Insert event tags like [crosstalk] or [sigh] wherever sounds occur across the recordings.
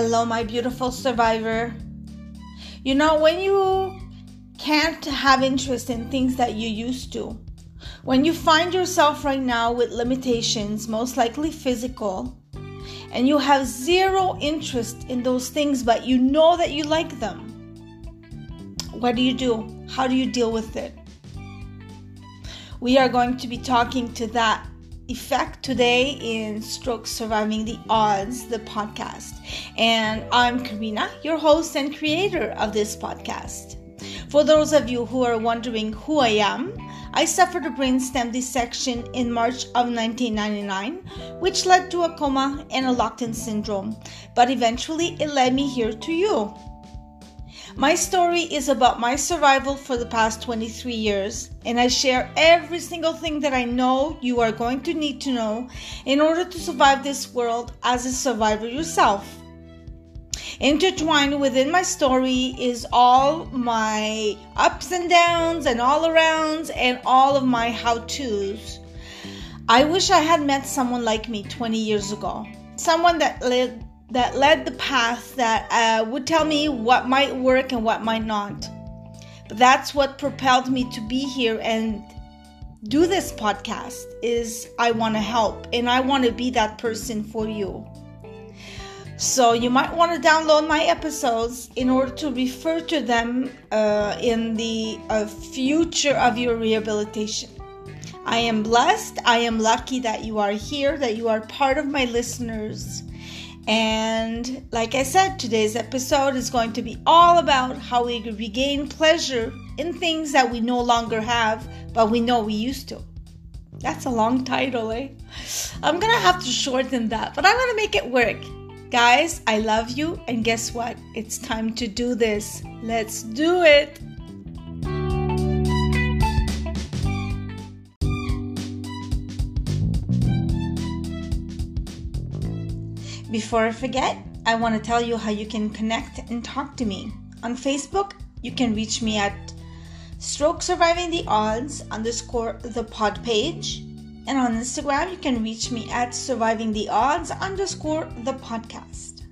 Hello, my beautiful survivor. You know, when you can't have interest in things that you used to, when you find yourself right now with limitations, most likely physical, and you have zero interest in those things, but you know that you like them, what do you do? How do you deal with it? We are going to be talking to that effect today in Stroke Surviving the Odds, the podcast. And I'm Karina, your host and creator of this podcast. For those of you who are wondering who I am, I suffered a brainstem dissection in March of 1999, which led to a coma and a locked in syndrome, but eventually it led me here to you. My story is about my survival for the past 23 years, and I share every single thing that I know you are going to need to know in order to survive this world as a survivor yourself. Intertwined within my story is all my ups and downs and all arounds and all of my how to's. I wish I had met someone like me 20 years ago. Someone that led that led the path that uh, would tell me what might work and what might not. But that's what propelled me to be here and do this podcast is I want to help and I want to be that person for you. So you might want to download my episodes in order to refer to them uh, in the uh, future of your rehabilitation. I am blessed. I am lucky that you are here, that you are part of my listeners. And like I said, today's episode is going to be all about how we regain pleasure in things that we no longer have, but we know we used to. That's a long title, eh? I'm gonna have to shorten that, but I'm gonna make it work. Guys, I love you, and guess what? It's time to do this. Let's do it. Before I forget, I want to tell you how you can connect and talk to me. On Facebook, you can reach me at Stroke Surviving the Odds underscore the pod page. And on Instagram, you can reach me at Surviving the Odds underscore the podcast.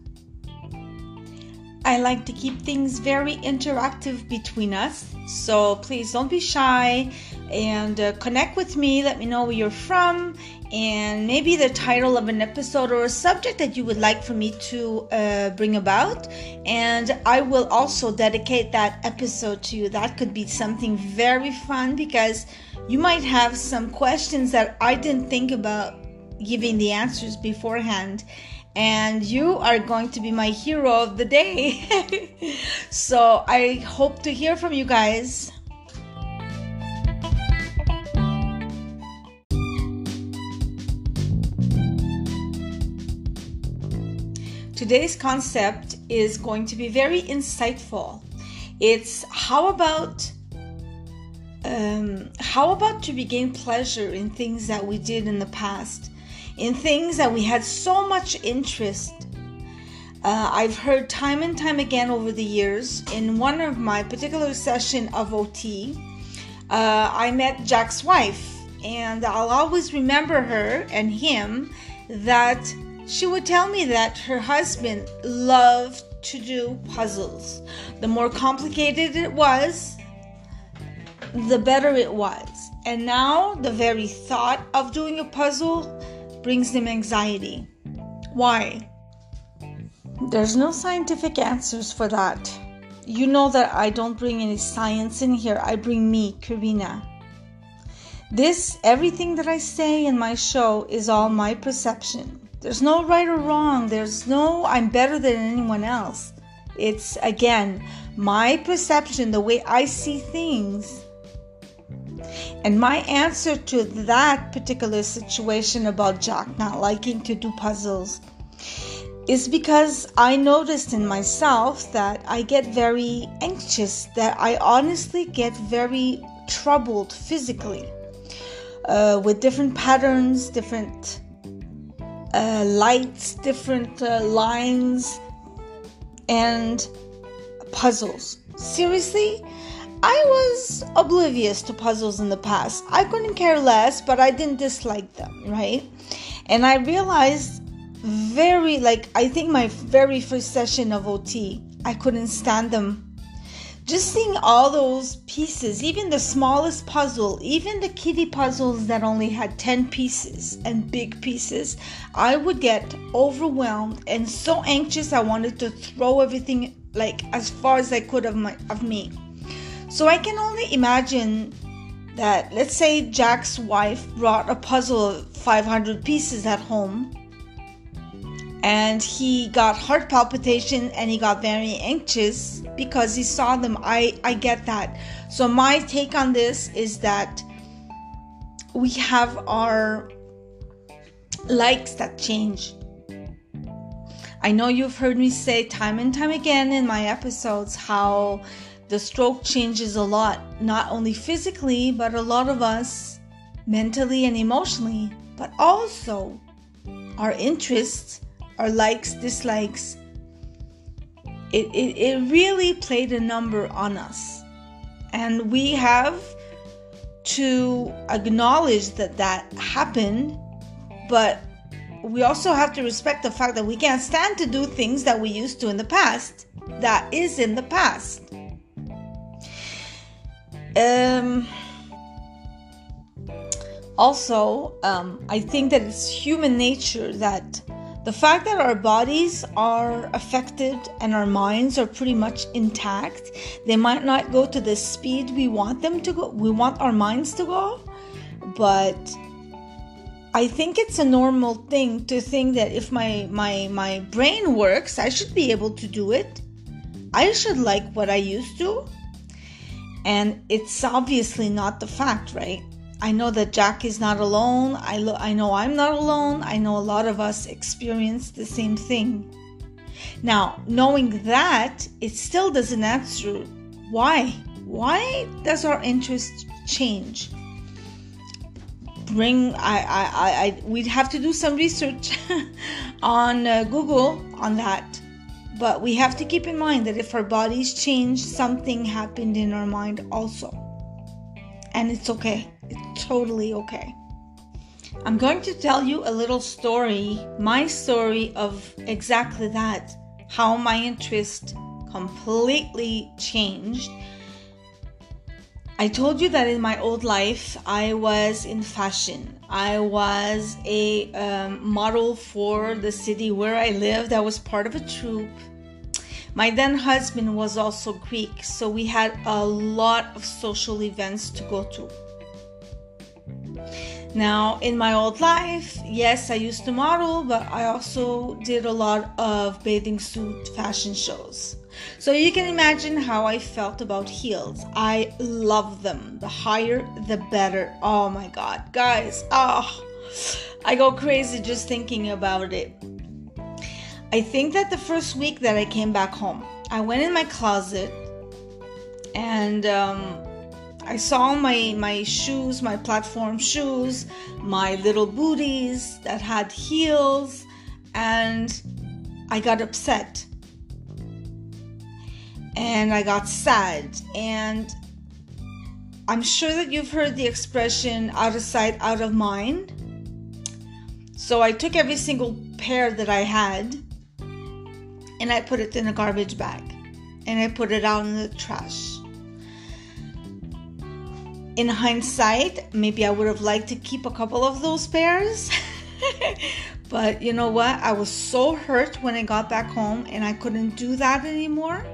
I like to keep things very interactive between us, so please don't be shy and uh, connect with me. Let me know where you're from and maybe the title of an episode or a subject that you would like for me to uh, bring about. And I will also dedicate that episode to you. That could be something very fun because you might have some questions that I didn't think about giving the answers beforehand. And you are going to be my hero of the day. [laughs] so I hope to hear from you guys. Today's concept is going to be very insightful. It's how about um, how about to regain pleasure in things that we did in the past, in things that we had so much interest. Uh, I've heard time and time again over the years. In one of my particular session of OT, uh, I met Jack's wife, and I'll always remember her and him that she would tell me that her husband loved to do puzzles. The more complicated it was, the better it was. And now the very thought of doing a puzzle brings him anxiety. Why? There's no scientific answers for that. You know that I don't bring any science in here, I bring me, Karina. This, everything that I say in my show, is all my perception. There's no right or wrong. There's no I'm better than anyone else. It's again my perception, the way I see things. And my answer to that particular situation about Jack not liking to do puzzles is because I noticed in myself that I get very anxious, that I honestly get very troubled physically uh, with different patterns, different uh, lights, different uh, lines, and puzzles. Seriously, I was oblivious to puzzles in the past. I couldn't care less, but I didn't dislike them, right? And I realized very like I think my very first session of OT, I couldn't stand them. Just seeing all those pieces, even the smallest puzzle, even the kitty puzzles that only had 10 pieces and big pieces, I would get overwhelmed and so anxious I wanted to throw everything like as far as I could of my of me. So I can only imagine that let's say Jack's wife brought a puzzle of 500 pieces at home and he got heart palpitation and he got very anxious because he saw them. I i get that. So my take on this is that we have our likes that change. I know you've heard me say time and time again in my episodes how the stroke changes a lot, not only physically, but a lot of us mentally and emotionally, but also our interests, our likes, dislikes. It, it, it really played a number on us. And we have to acknowledge that that happened, but we also have to respect the fact that we can't stand to do things that we used to in the past. That is in the past. Um, also, um, I think that it's human nature that the fact that our bodies are affected and our minds are pretty much intact, they might not go to the speed we want them to go, we want our minds to go, but I think it's a normal thing to think that if my my my brain works, I should be able to do it. I should like what I used to. And it's obviously not the fact, right? I know that Jack is not alone. I, lo- I know I'm not alone. I know a lot of us experience the same thing. Now, knowing that, it still doesn't answer why. Why does our interest change? Bring, I, I, I, I we'd have to do some research [laughs] on uh, Google on that. But we have to keep in mind that if our bodies change, something happened in our mind also. And it's okay, totally okay. I'm going to tell you a little story, my story of exactly that how my interest completely changed. I told you that in my old life, I was in fashion. I was a um, model for the city where I lived. I was part of a troupe. My then husband was also Greek, so we had a lot of social events to go to. Now, in my old life, yes, I used to model, but I also did a lot of bathing suit fashion shows. So you can imagine how I felt about heels. I love them. The higher, the better. Oh my god, guys. Oh, I go crazy just thinking about it. I think that the first week that I came back home, I went in my closet and um, I saw my my shoes, my platform shoes, my little booties that had heels, and I got upset and I got sad. And I'm sure that you've heard the expression out of sight, out of mind. So I took every single pair that I had and I put it in a garbage bag and I put it out in the trash. In hindsight, maybe I would have liked to keep a couple of those pairs. [laughs] but you know what? I was so hurt when I got back home and I couldn't do that anymore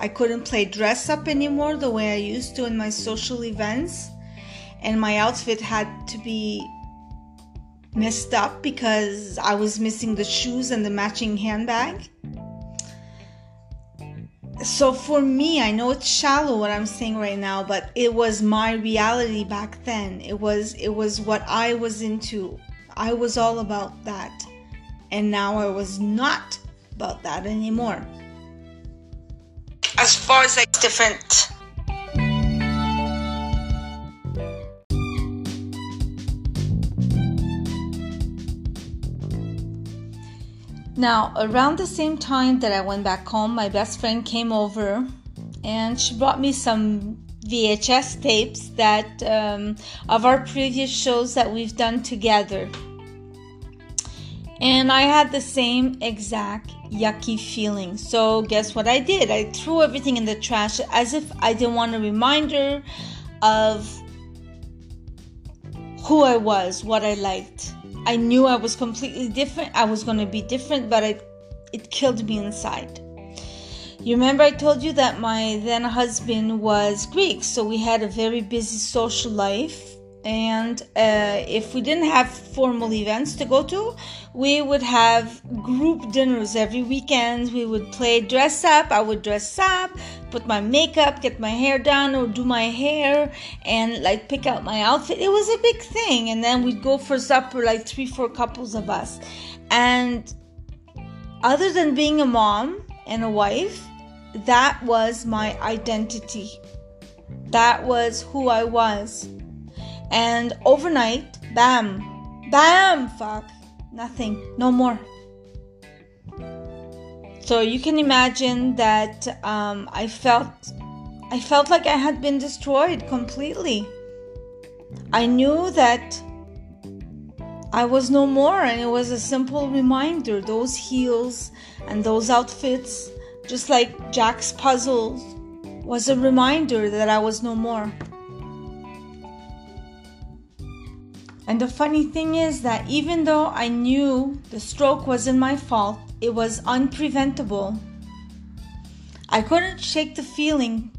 I couldn't play dress up anymore the way I used to in my social events. And my outfit had to be messed up because I was missing the shoes and the matching handbag. So for me, I know it's shallow what I'm saying right now, but it was my reality back then. It was it was what I was into. I was all about that. And now I was not about that anymore as far as like different Now, around the same time that I went back home, my best friend came over and she brought me some VHS tapes that um, of our previous shows that we've done together. And I had the same exact yucky feeling. So, guess what I did? I threw everything in the trash as if I didn't want a reminder of who I was, what I liked. I knew I was completely different. I was going to be different, but it, it killed me inside. You remember I told you that my then husband was Greek, so we had a very busy social life and uh, if we didn't have formal events to go to we would have group dinners every weekend. We would play dress up. I would dress up put my makeup get my hair done or do my hair and like pick out my outfit. It was a big thing. And then we'd go for supper like three four couples of us. And other than being a mom and a wife that was my identity. That was who i was and overnight, bam, bam, fuck, nothing, no more. So you can imagine that um, I felt, I felt like I had been destroyed completely. I knew that I was no more, and it was a simple reminder. Those heels and those outfits, just like Jack's puzzles, was a reminder that I was no more. And the funny thing is that even though I knew the stroke wasn't my fault, it was unpreventable. I couldn't shake the feeling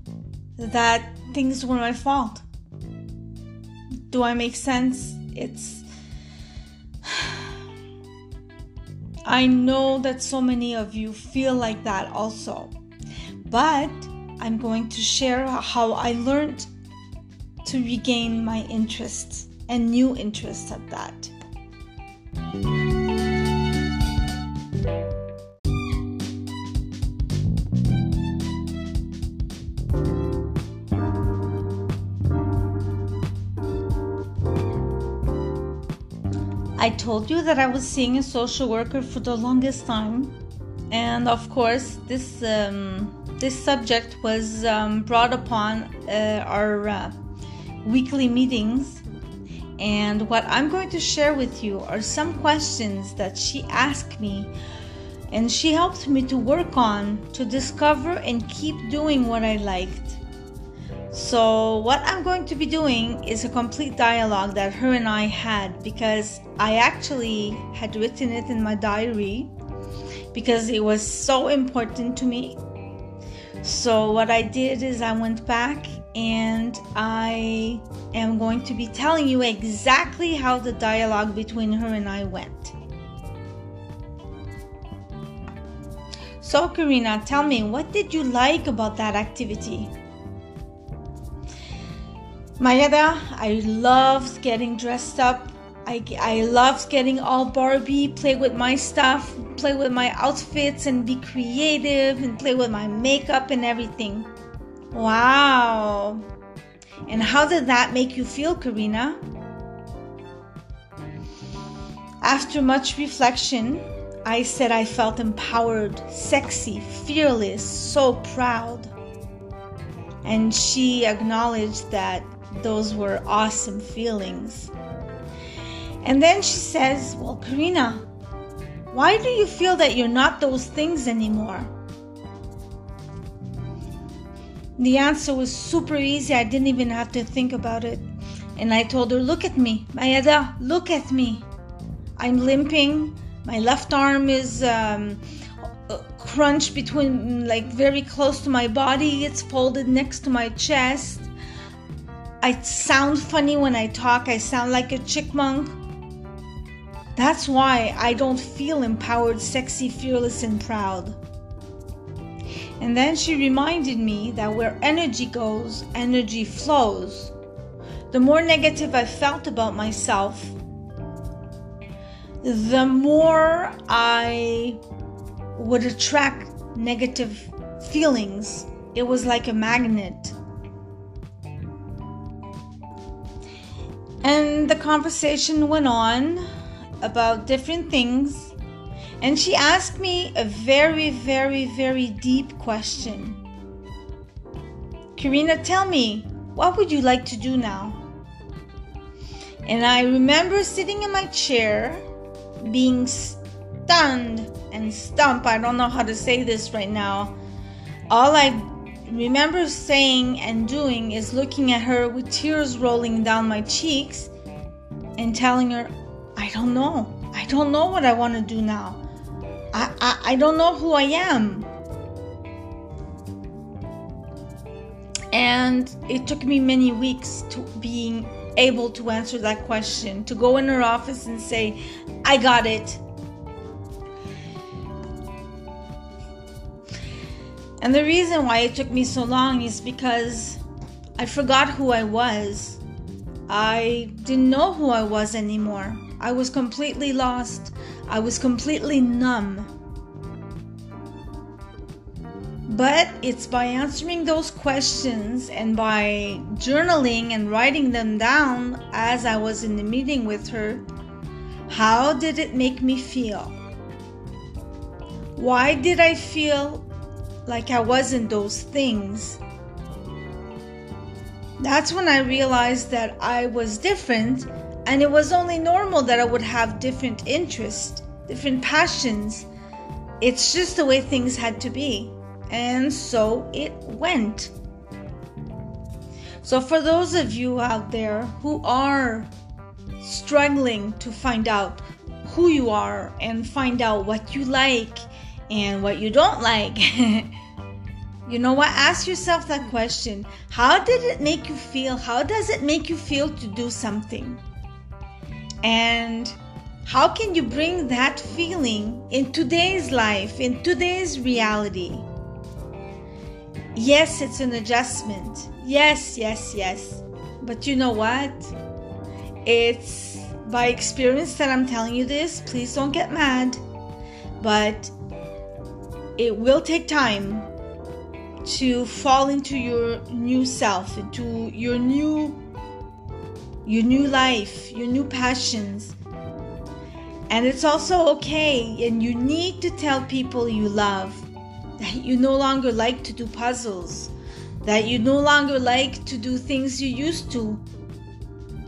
that things were my fault. Do I make sense? It's. [sighs] I know that so many of you feel like that also. But I'm going to share how I learned to regain my interest and new interests at that. I told you that I was seeing a social worker for the longest time, and of course, this um, this subject was um, brought upon uh, our uh, weekly meetings and what I'm going to share with you are some questions that she asked me and she helped me to work on to discover and keep doing what I liked. So, what I'm going to be doing is a complete dialogue that her and I had because I actually had written it in my diary because it was so important to me. So, what I did is I went back and I am going to be telling you exactly how the dialogue between her and I went. So, Karina, tell me, what did you like about that activity? Mayada, I loved getting dressed up. I, I loved getting all Barbie, play with my stuff, play with my outfits, and be creative, and play with my makeup and everything. Wow. And how did that make you feel, Karina? After much reflection, I said I felt empowered, sexy, fearless, so proud. And she acknowledged that those were awesome feelings. And then she says, Well, Karina, why do you feel that you're not those things anymore? The answer was super easy. I didn't even have to think about it. And I told her, Look at me, Mayada, look at me. I'm limping. My left arm is um, crunched between, like, very close to my body. It's folded next to my chest. I sound funny when I talk. I sound like a chickmunk. That's why I don't feel empowered, sexy, fearless, and proud. And then she reminded me that where energy goes, energy flows. The more negative I felt about myself, the more I would attract negative feelings. It was like a magnet. And the conversation went on about different things and she asked me a very, very, very deep question. Karina, tell me, what would you like to do now? And I remember sitting in my chair, being stunned and stumped. I don't know how to say this right now. All I remember saying and doing is looking at her with tears rolling down my cheeks and telling her, I don't know. I don't know what I want to do now. I, I, I don't know who I am. And it took me many weeks to being able to answer that question, to go in her office and say, I got it. And the reason why it took me so long is because I forgot who I was. I didn't know who I was anymore. I was completely lost. I was completely numb. But it's by answering those questions and by journaling and writing them down as I was in the meeting with her. How did it make me feel? Why did I feel like I wasn't those things? That's when I realized that I was different and it was only normal that I would have different interests, different passions. It's just the way things had to be. And so it went. So, for those of you out there who are struggling to find out who you are and find out what you like and what you don't like, [laughs] you know what? Ask yourself that question How did it make you feel? How does it make you feel to do something? And how can you bring that feeling in today's life, in today's reality? Yes, it's an adjustment. Yes, yes, yes. But you know what? It's by experience that I'm telling you this. Please don't get mad. But it will take time to fall into your new self, into your new your new life, your new passions. And it's also okay and you need to tell people you love that you no longer like to do puzzles, that you no longer like to do things you used to.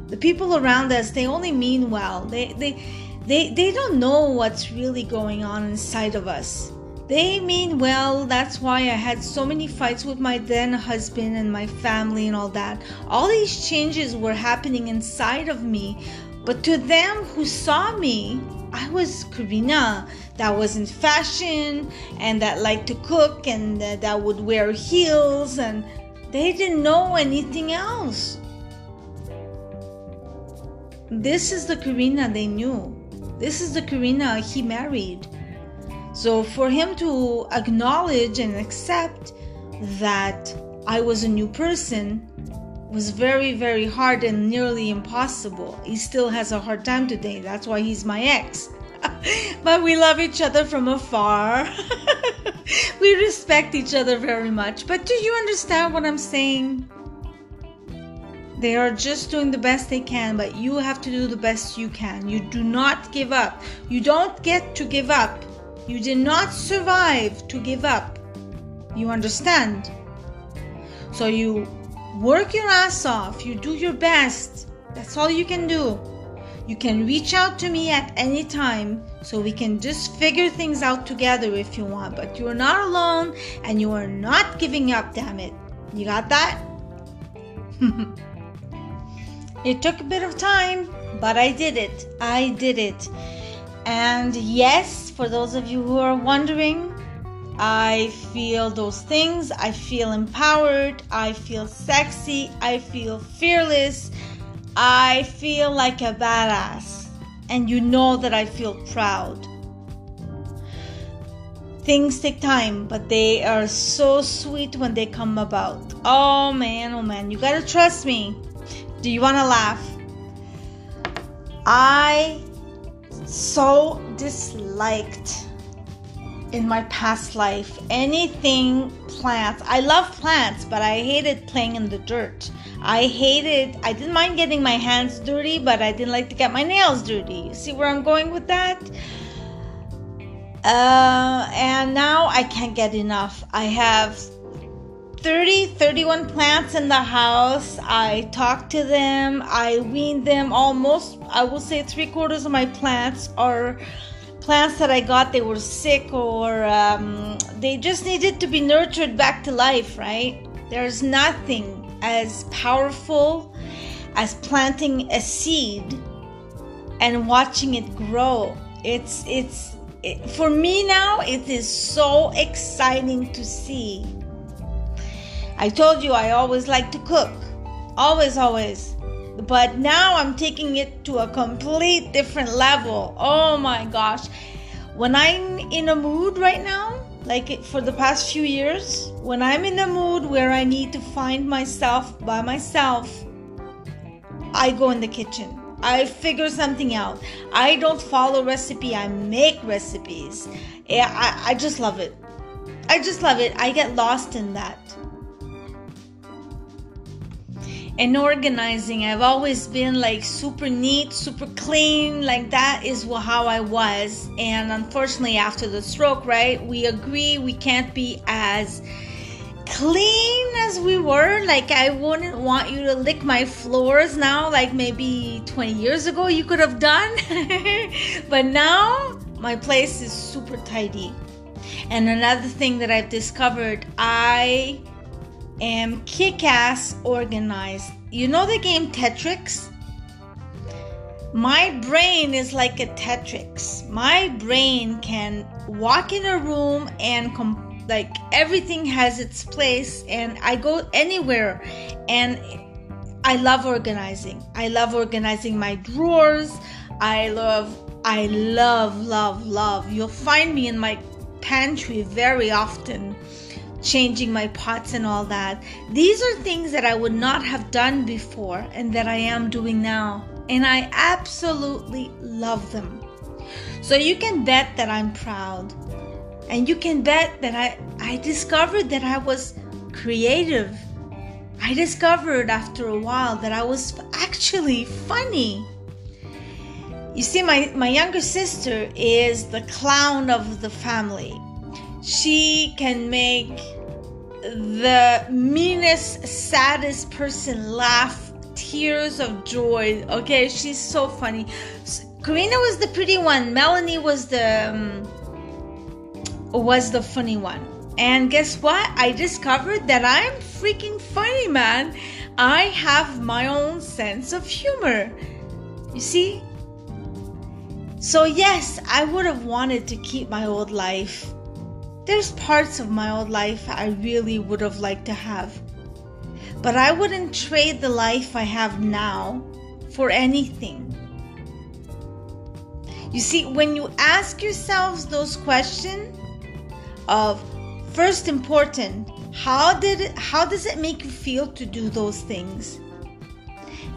The people around us, they only mean well. They they they they don't know what's really going on inside of us. They mean well. That's why I had so many fights with my then husband and my family and all that. All these changes were happening inside of me. But to them who saw me, I was Karina that was in fashion and that liked to cook and that would wear heels, and they didn't know anything else. This is the Karina they knew. This is the Karina he married. So for him to acknowledge and accept that I was a new person was very, very hard and nearly impossible. He still has a hard time today. That's why he's my ex. [laughs] but we love each other from afar. [laughs] we respect each other very much. But do you understand what I'm saying? They are just doing the best they can, but you have to do the best you can. You do not give up. You don't get to give up. You did not survive to give up. You understand? So you work your ass off, you do your best. That's all you can do. You can reach out to me at any time so we can just figure things out together if you want. But you are not alone and you are not giving up, damn it. You got that? [laughs] it took a bit of time, but I did it. I did it. And yes, for those of you who are wondering, I feel those things. I feel empowered. I feel sexy. I feel fearless. I feel like a badass. And you know that I feel proud. Things take time, but they are so sweet when they come about. Oh man, oh man, you gotta trust me. Do you wanna laugh? I so disliked in my past life anything plants. I love plants, but I hated playing in the dirt. I hated, I didn't mind getting my hands dirty, but I didn't like to get my nails dirty. You see where I'm going with that? Uh, and now I can't get enough. I have 30, 31 plants in the house. I talk to them, I wean them almost, I will say three quarters of my plants are plants that I got they were sick or um, they just needed to be nurtured back to life, right? There's nothing as powerful as planting a seed and watching it grow. It's it's it, for me now it is so exciting to see. I told you I always like to cook. Always always. But now I'm taking it to a complete different level. Oh my gosh. When I'm in a mood right now, like for the past few years, when I'm in a mood where I need to find myself by myself, I go in the kitchen. I figure something out. I don't follow recipe, I make recipes. Yeah, I, I just love it. I just love it. I get lost in that. And organizing, I've always been like super neat, super clean. Like that is how I was. And unfortunately, after the stroke, right, we agree we can't be as clean as we were. Like, I wouldn't want you to lick my floors now, like maybe 20 years ago you could have done. [laughs] but now, my place is super tidy. And another thing that I've discovered, I Um, am kick ass organized. You know the game Tetris? My brain is like a Tetris. My brain can walk in a room and like everything has its place and i go anywhere and i love organizing i love organizing my drawers i love i love love love you'll find me in my pantry very often changing my pots and all that these are things that i would not have done before and that i am doing now and i absolutely love them so you can bet that i'm proud and you can bet that I, I discovered that I was creative. I discovered after a while that I was actually funny. You see, my, my younger sister is the clown of the family. She can make the meanest, saddest person laugh tears of joy. Okay, she's so funny. Karina was the pretty one. Melanie was the um, was the funny one. And guess what? I discovered that I'm freaking funny, man. I have my own sense of humor. You see? So, yes, I would have wanted to keep my old life. There's parts of my old life I really would have liked to have. But I wouldn't trade the life I have now for anything. You see, when you ask yourselves those questions, of first important how did it, how does it make you feel to do those things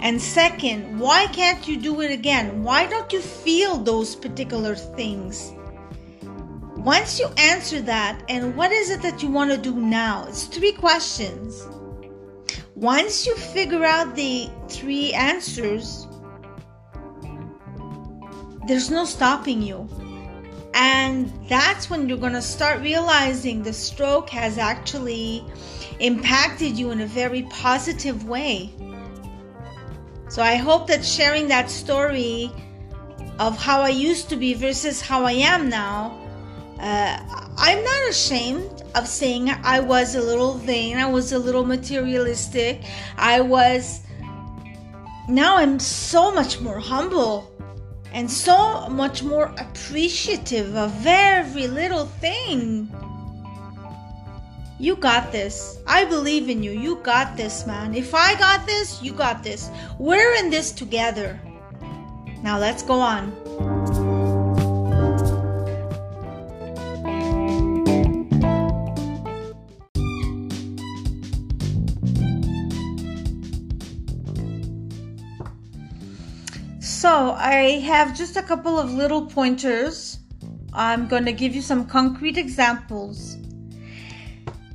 and second why can't you do it again why don't you feel those particular things once you answer that and what is it that you want to do now? It's three questions. Once you figure out the three answers there's no stopping you. And that's when you're going to start realizing the stroke has actually impacted you in a very positive way. So I hope that sharing that story of how I used to be versus how I am now, uh, I'm not ashamed of saying I was a little vain, I was a little materialistic, I was. Now I'm so much more humble and so much more appreciative of every little thing. You got this. I believe in you. You got this, man. If I got this, you got this. We're in this together. Now let's go on. So I have just a couple of little pointers. I'm going to give you some concrete examples.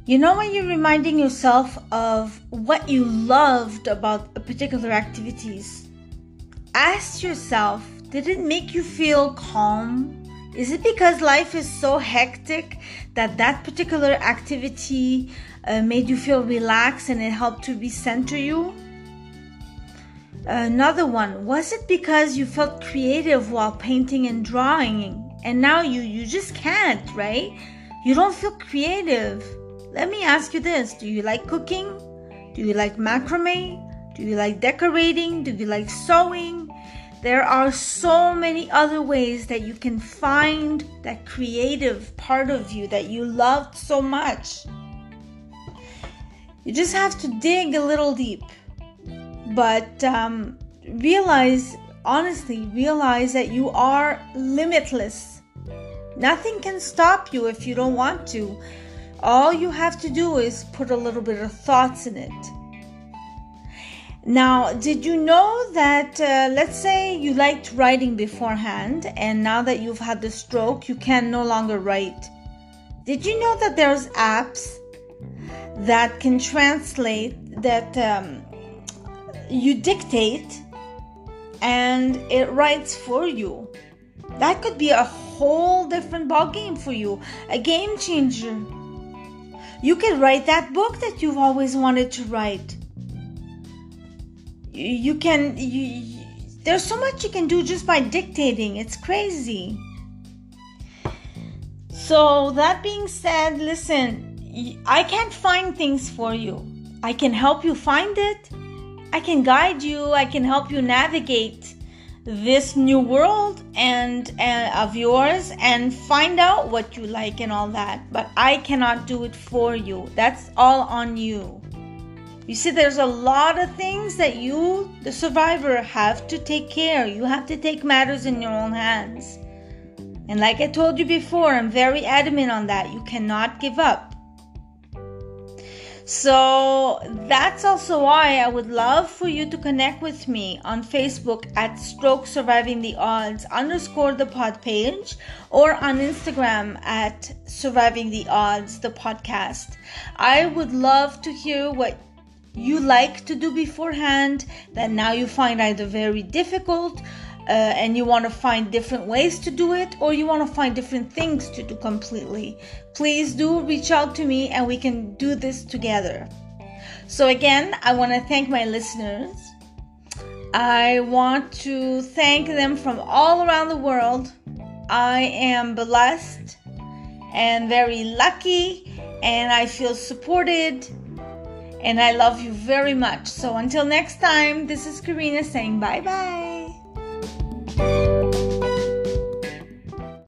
You know, when you're reminding yourself of what you loved about a particular activities, ask yourself, did it make you feel calm? Is it because life is so hectic that that particular activity uh, made you feel relaxed and it helped to recenter you? Another one, was it because you felt creative while painting and drawing? and now you you just can't, right? You don't feel creative. Let me ask you this, do you like cooking? Do you like macrame? Do you like decorating? Do you like sewing? There are so many other ways that you can find that creative part of you that you loved so much. You just have to dig a little deep. But um, realize, honestly, realize that you are limitless. Nothing can stop you if you don't want to. All you have to do is put a little bit of thoughts in it. Now, did you know that, uh, let's say you liked writing beforehand, and now that you've had the stroke, you can no longer write? Did you know that there's apps that can translate, that um, you dictate, and it writes for you? That could be a whole different ball game for you, a game changer. You could write that book that you've always wanted to write you can you, there's so much you can do just by dictating it's crazy so that being said listen i can't find things for you i can help you find it i can guide you i can help you navigate this new world and, and of yours and find out what you like and all that but i cannot do it for you that's all on you you see, there's a lot of things that you, the survivor, have to take care. You have to take matters in your own hands. And like I told you before, I'm very adamant on that. You cannot give up. So that's also why I would love for you to connect with me on Facebook at Stroke Surviving the Odds underscore the pod page or on Instagram at Surviving the Odds, the podcast. I would love to hear what you like to do beforehand that now you find either very difficult uh, and you want to find different ways to do it or you want to find different things to do completely please do reach out to me and we can do this together so again i want to thank my listeners i want to thank them from all around the world i am blessed and very lucky and i feel supported and I love you very much. So until next time, this is Karina saying bye bye oh